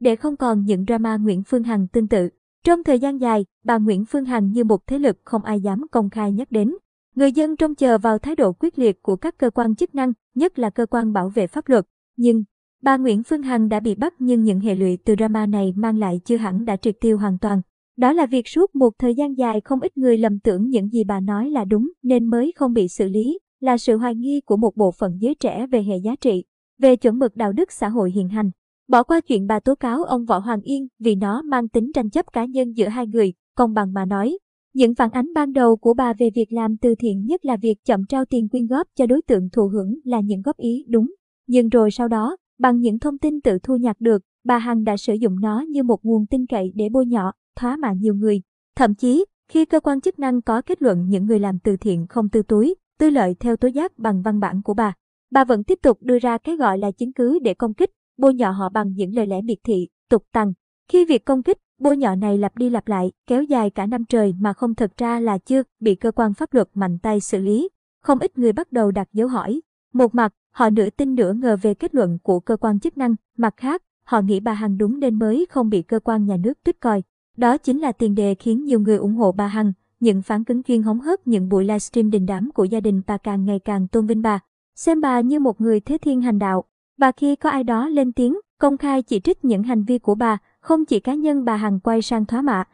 để không còn những drama Nguyễn Phương Hằng tương tự. Trong thời gian dài, bà Nguyễn Phương Hằng như một thế lực không ai dám công khai nhắc đến. Người dân trông chờ vào thái độ quyết liệt của các cơ quan chức năng, nhất là cơ quan bảo vệ pháp luật. Nhưng, bà Nguyễn Phương Hằng đã bị bắt nhưng những hệ lụy từ drama này mang lại chưa hẳn đã triệt tiêu hoàn toàn. Đó là việc suốt một thời gian dài không ít người lầm tưởng những gì bà nói là đúng nên mới không bị xử lý, là sự hoài nghi của một bộ phận giới trẻ về hệ giá trị, về chuẩn mực đạo đức xã hội hiện hành. Bỏ qua chuyện bà tố cáo ông Võ Hoàng Yên vì nó mang tính tranh chấp cá nhân giữa hai người, công bằng mà nói. Những phản ánh ban đầu của bà về việc làm từ thiện nhất là việc chậm trao tiền quyên góp cho đối tượng thụ hưởng là những góp ý đúng. Nhưng rồi sau đó, bằng những thông tin tự thu nhặt được, bà Hằng đã sử dụng nó như một nguồn tin cậy để bôi nhọ, thoá mạ nhiều người. Thậm chí, khi cơ quan chức năng có kết luận những người làm từ thiện không tư túi, tư lợi theo tố giác bằng văn bản của bà, bà vẫn tiếp tục đưa ra cái gọi là chứng cứ để công kích, bôi nhọ họ bằng những lời lẽ miệt thị, tục tằng. Khi việc công kích, bôi nhọ này lặp đi lặp lại, kéo dài cả năm trời mà không thật ra là chưa bị cơ quan pháp luật mạnh tay xử lý. Không ít người bắt đầu đặt dấu hỏi. Một mặt, họ nửa tin nửa ngờ về kết luận của cơ quan chức năng, mặt khác, họ nghĩ bà Hằng đúng nên mới không bị cơ quan nhà nước tuyết coi. Đó chính là tiền đề khiến nhiều người ủng hộ bà Hằng, những phán cứng chuyên hóng hớt những buổi livestream đình đám của gia đình bà càng ngày càng tôn vinh bà, xem bà như một người thế thiên hành đạo. Và khi có ai đó lên tiếng, công khai chỉ trích những hành vi của bà, không chỉ cá nhân bà Hằng quay sang thoá mạ,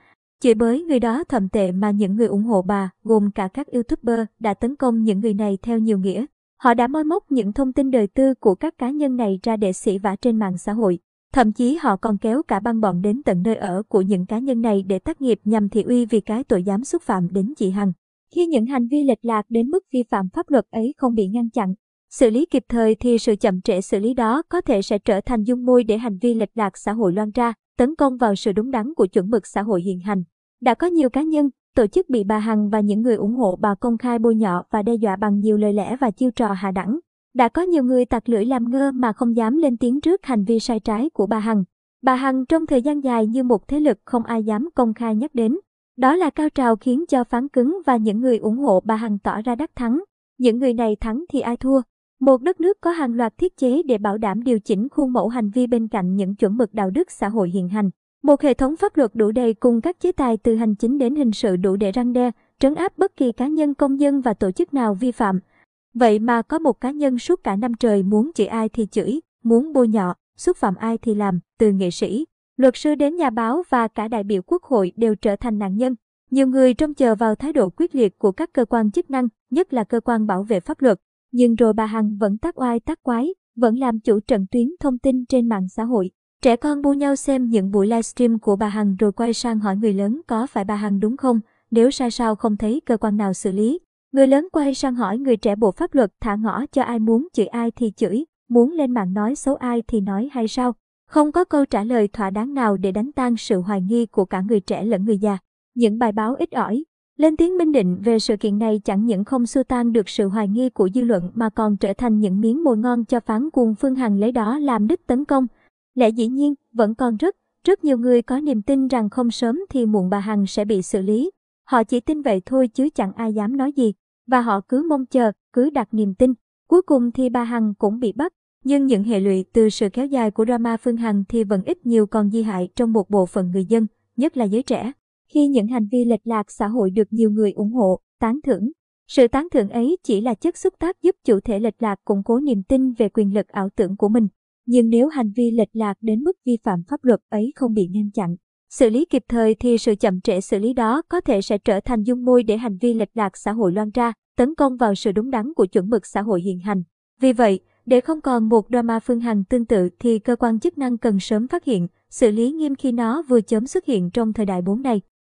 chửi bới người đó thậm tệ mà những người ủng hộ bà, gồm cả các youtuber, đã tấn công những người này theo nhiều nghĩa. Họ đã moi móc những thông tin đời tư của các cá nhân này ra để xỉ vả trên mạng xã hội. Thậm chí họ còn kéo cả băng bọn đến tận nơi ở của những cá nhân này để tác nghiệp nhằm thị uy vì cái tội dám xúc phạm đến chị Hằng. Khi những hành vi lệch lạc đến mức vi phạm pháp luật ấy không bị ngăn chặn, xử lý kịp thời thì sự chậm trễ xử lý đó có thể sẽ trở thành dung môi để hành vi lệch lạc xã hội loan ra, tấn công vào sự đúng đắn của chuẩn mực xã hội hiện hành. Đã có nhiều cá nhân, tổ chức bị bà Hằng và những người ủng hộ bà công khai bôi nhọ và đe dọa bằng nhiều lời lẽ và chiêu trò hạ đẳng. Đã có nhiều người tặc lưỡi làm ngơ mà không dám lên tiếng trước hành vi sai trái của bà Hằng. Bà Hằng trong thời gian dài như một thế lực không ai dám công khai nhắc đến. Đó là cao trào khiến cho phán cứng và những người ủng hộ bà Hằng tỏ ra đắc thắng. Những người này thắng thì ai thua? Một đất nước có hàng loạt thiết chế để bảo đảm điều chỉnh khuôn mẫu hành vi bên cạnh những chuẩn mực đạo đức xã hội hiện hành. Một hệ thống pháp luật đủ đầy cùng các chế tài từ hành chính đến hình sự đủ để răng đe, trấn áp bất kỳ cá nhân công dân và tổ chức nào vi phạm. Vậy mà có một cá nhân suốt cả năm trời muốn chửi ai thì chửi, muốn bôi nhọ, xúc phạm ai thì làm, từ nghệ sĩ, luật sư đến nhà báo và cả đại biểu quốc hội đều trở thành nạn nhân. Nhiều người trông chờ vào thái độ quyết liệt của các cơ quan chức năng, nhất là cơ quan bảo vệ pháp luật. Nhưng rồi bà Hằng vẫn tác oai tác quái, vẫn làm chủ trận tuyến thông tin trên mạng xã hội. Trẻ con bu nhau xem những buổi livestream của bà Hằng rồi quay sang hỏi người lớn có phải bà Hằng đúng không, nếu sai sao không thấy cơ quan nào xử lý. Người lớn quay sang hỏi người trẻ bộ pháp luật thả ngõ cho ai muốn chửi ai thì chửi, muốn lên mạng nói xấu ai thì nói hay sao. Không có câu trả lời thỏa đáng nào để đánh tan sự hoài nghi của cả người trẻ lẫn người già. Những bài báo ít ỏi, lên tiếng minh định về sự kiện này chẳng những không xua tan được sự hoài nghi của dư luận mà còn trở thành những miếng mồi ngon cho phán cuồng Phương Hằng lấy đó làm đích tấn công. Lẽ dĩ nhiên, vẫn còn rất, rất nhiều người có niềm tin rằng không sớm thì muộn bà Hằng sẽ bị xử lý. Họ chỉ tin vậy thôi chứ chẳng ai dám nói gì. Và họ cứ mong chờ, cứ đặt niềm tin. Cuối cùng thì bà Hằng cũng bị bắt. Nhưng những hệ lụy từ sự kéo dài của drama Phương Hằng thì vẫn ít nhiều còn di hại trong một bộ phận người dân, nhất là giới trẻ. Khi những hành vi lệch lạc xã hội được nhiều người ủng hộ, tán thưởng, sự tán thưởng ấy chỉ là chất xúc tác giúp chủ thể lệch lạc củng cố niềm tin về quyền lực ảo tưởng của mình. Nhưng nếu hành vi lệch lạc đến mức vi phạm pháp luật ấy không bị ngăn chặn, xử lý kịp thời thì sự chậm trễ xử lý đó có thể sẽ trở thành dung môi để hành vi lệch lạc xã hội loan ra, tấn công vào sự đúng đắn của chuẩn mực xã hội hiện hành. Vì vậy, để không còn một drama Phương Hằng tương tự thì cơ quan chức năng cần sớm phát hiện, xử lý nghiêm khi nó vừa chớm xuất hiện trong thời đại bốn này.